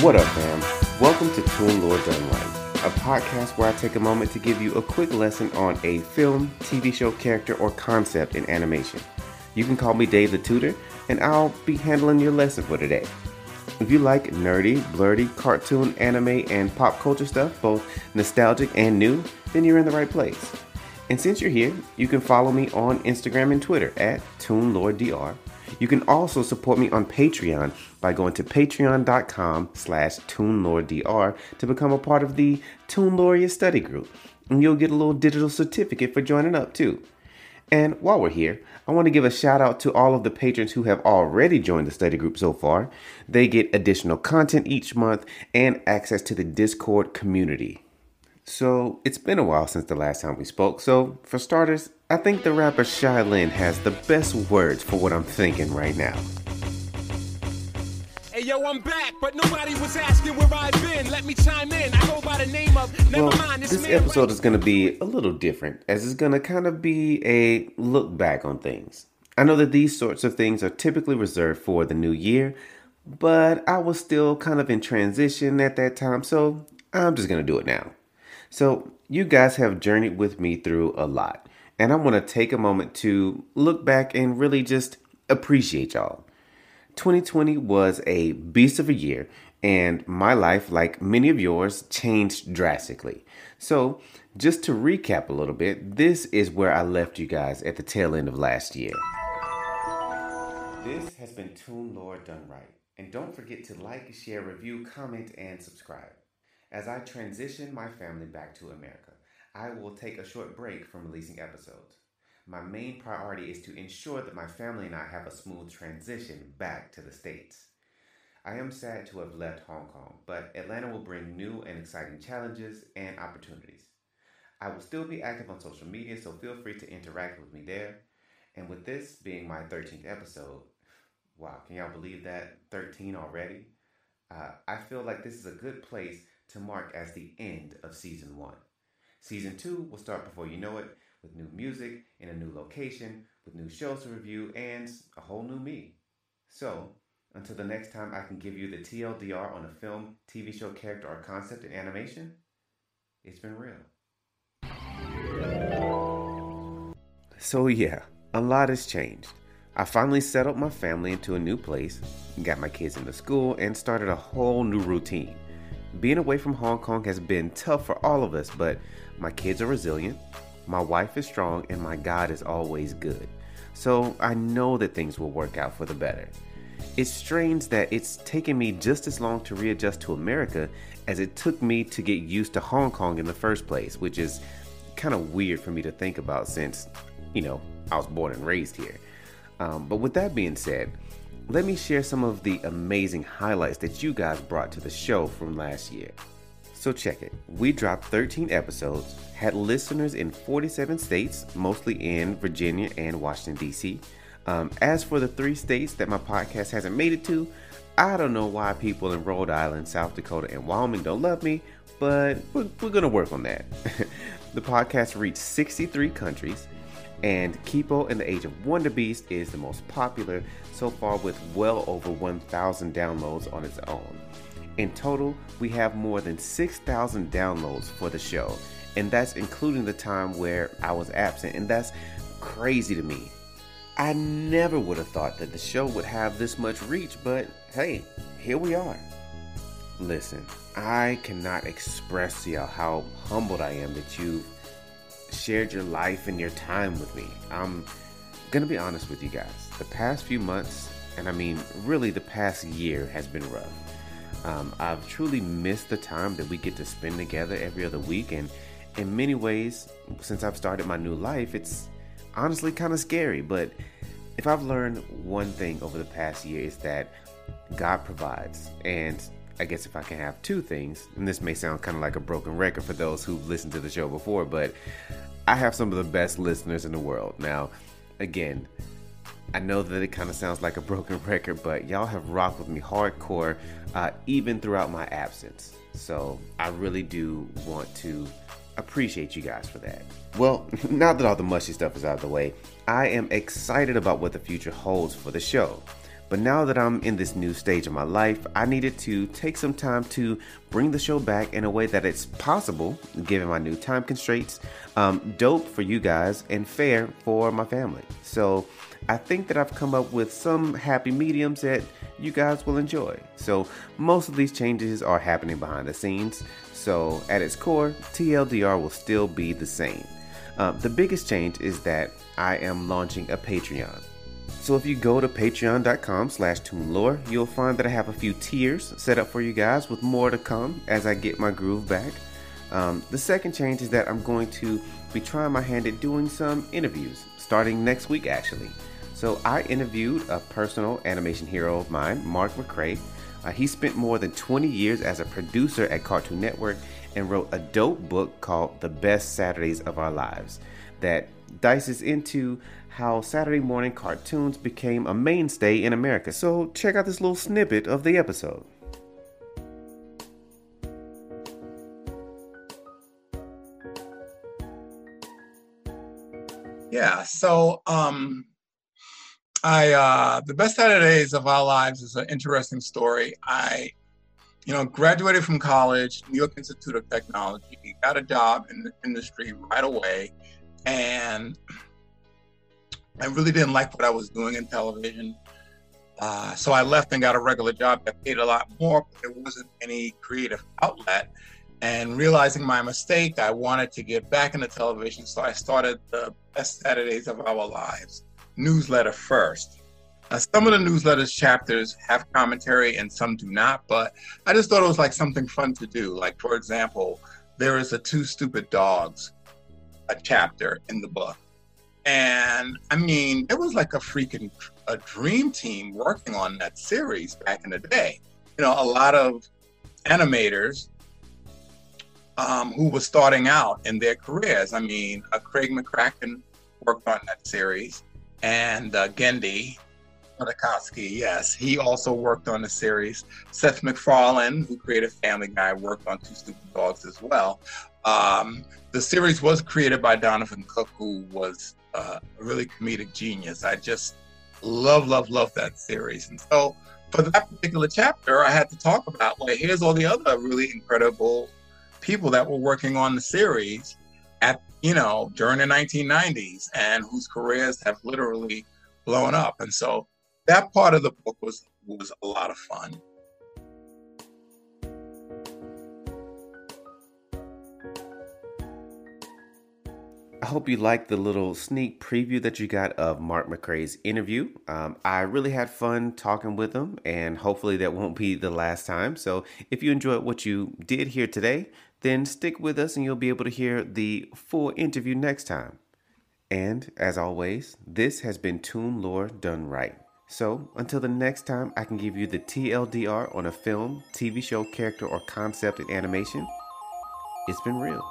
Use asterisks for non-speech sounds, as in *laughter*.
What up, fam? Welcome to Toon Lore Done Right, a podcast where I take a moment to give you a quick lesson on a film, TV show character, or concept in animation. You can call me Dave the Tutor, and I'll be handling your lesson for today. If you like nerdy, blurty, cartoon, anime, and pop culture stuff, both nostalgic and new, then you're in the right place. And since you're here, you can follow me on Instagram and Twitter at ToonLoreDR. You can also support me on Patreon by going to patreon.com slash ToonLoreDR to become a part of the Toonloria study group. And you'll get a little digital certificate for joining up too. And while we're here, I want to give a shout out to all of the patrons who have already joined the study group so far. They get additional content each month and access to the Discord community. So, it's been a while since the last time we spoke, so for starters, I think the rapper Shai Linne has the best words for what I'm thinking right now. Hey yo, I'm back, but nobody was asking where I've been. Let me chime in. I go by the name of Never Well, mind. This, this episode is going to be a little different, as it's going to kind of be a look back on things. I know that these sorts of things are typically reserved for the new year, but I was still kind of in transition at that time, so I'm just going to do it now. So, you guys have journeyed with me through a lot, and I want to take a moment to look back and really just appreciate y'all. 2020 was a beast of a year, and my life, like many of yours, changed drastically. So, just to recap a little bit, this is where I left you guys at the tail end of last year. This has been Toon Lore Done Right. And don't forget to like, share, review, comment, and subscribe. As I transition my family back to America, I will take a short break from releasing episodes. My main priority is to ensure that my family and I have a smooth transition back to the States. I am sad to have left Hong Kong, but Atlanta will bring new and exciting challenges and opportunities. I will still be active on social media, so feel free to interact with me there. And with this being my 13th episode, wow, can y'all believe that? 13 already? Uh, I feel like this is a good place to mark as the end of season one. Season two will start before you know it with new music in a new location, with new shows to review, and a whole new me. So, until the next time I can give you the TLDR on a film, TV show character, or concept in animation, it's been real. So, yeah, a lot has changed. I finally settled my family into a new place, got my kids into school, and started a whole new routine. Being away from Hong Kong has been tough for all of us, but my kids are resilient, my wife is strong, and my God is always good. So I know that things will work out for the better. It's strange that it's taken me just as long to readjust to America as it took me to get used to Hong Kong in the first place, which is kind of weird for me to think about since, you know, I was born and raised here. Um, but with that being said, let me share some of the amazing highlights that you guys brought to the show from last year. So check it. We dropped 13 episodes, had listeners in 47 states, mostly in Virginia and Washington, D.C. Um, as for the three states that my podcast hasn't made it to, I don't know why people in Rhode Island, South Dakota, and Wyoming don't love me, but we're, we're going to work on that. *laughs* the podcast reached 63 countries, and Kipo and the Age of Wonder Beast is the most popular so far with well over 1,000 downloads on its own. In total, we have more than 6,000 downloads for the show, and that's including the time where I was absent, and that's crazy to me. I never would have thought that the show would have this much reach, but hey, here we are. Listen, I cannot express to y'all how humbled I am that you've shared your life and your time with me. I'm gonna be honest with you guys. The past few months, and I mean really the past year, has been rough. Um, I've truly missed the time that we get to spend together every other week, and in many ways, since I've started my new life, it's honestly kind of scary. But if I've learned one thing over the past year, is that God provides. And I guess if I can have two things, and this may sound kind of like a broken record for those who've listened to the show before, but I have some of the best listeners in the world. Now, again, I know that it kind of sounds like a broken *laughs* record, but y'all have rocked with me hardcore uh, even throughout my absence. So I really do want to appreciate you guys for that. Well, *laughs* now that all the mushy stuff is out of the way, I am excited about what the future holds for the show. But now that I'm in this new stage of my life, I needed to take some time to bring the show back in a way that it's possible, given my new time constraints, um, dope for you guys, and fair for my family. So I think that I've come up with some happy mediums that you guys will enjoy. So most of these changes are happening behind the scenes. So at its core, TLDR will still be the same. Uh, the biggest change is that I am launching a Patreon. So if you go to patreon.com slash toonlore, you'll find that I have a few tiers set up for you guys with more to come as I get my groove back. Um, the second change is that I'm going to be trying my hand at doing some interviews, starting next week actually. So I interviewed a personal animation hero of mine, Mark McCray. Uh, he spent more than 20 years as a producer at Cartoon Network and wrote a dope book called The Best Saturdays of Our Lives that dices into how Saturday morning cartoons became a mainstay in America. So check out this little snippet of the episode. Yeah, so um I uh the best Saturdays of our lives is an interesting story. I you know, graduated from college, New York Institute of Technology, got a job in the industry right away, and I really didn't like what I was doing in television. Uh, so I left and got a regular job that paid a lot more, but there wasn't any creative outlet. And realizing my mistake, I wanted to get back into television. So I started the Best Saturdays of Our Lives newsletter first. Some of the newsletters chapters have commentary and some do not, but I just thought it was like something fun to do. Like, for example, there is a Two Stupid Dogs a chapter in the book. And I mean, it was like a freaking a dream team working on that series back in the day. You know, a lot of animators um, who were starting out in their careers. I mean, uh, Craig McCracken worked on that series, and uh, Tartakovsky, yes, he also worked on the series. Seth MacFarlane, who created Family Guy, worked on Two Stupid Dogs as well. Um, the series was created by Donovan Cook, who was uh, a really comedic genius. I just love, love, love that series. And so for that particular chapter, I had to talk about, like, here's all the other really incredible people that were working on the series at, you know, during the 1990s and whose careers have literally blown up. And so that part of the book was was a lot of fun. I hope you liked the little sneak preview that you got of Mark McCray's interview. Um, I really had fun talking with him, and hopefully that won't be the last time. So, if you enjoyed what you did here today, then stick with us and you'll be able to hear the full interview next time. And as always, this has been Toon Lore done right. So, until the next time I can give you the TLDR on a film, TV show, character, or concept in animation, it's been real.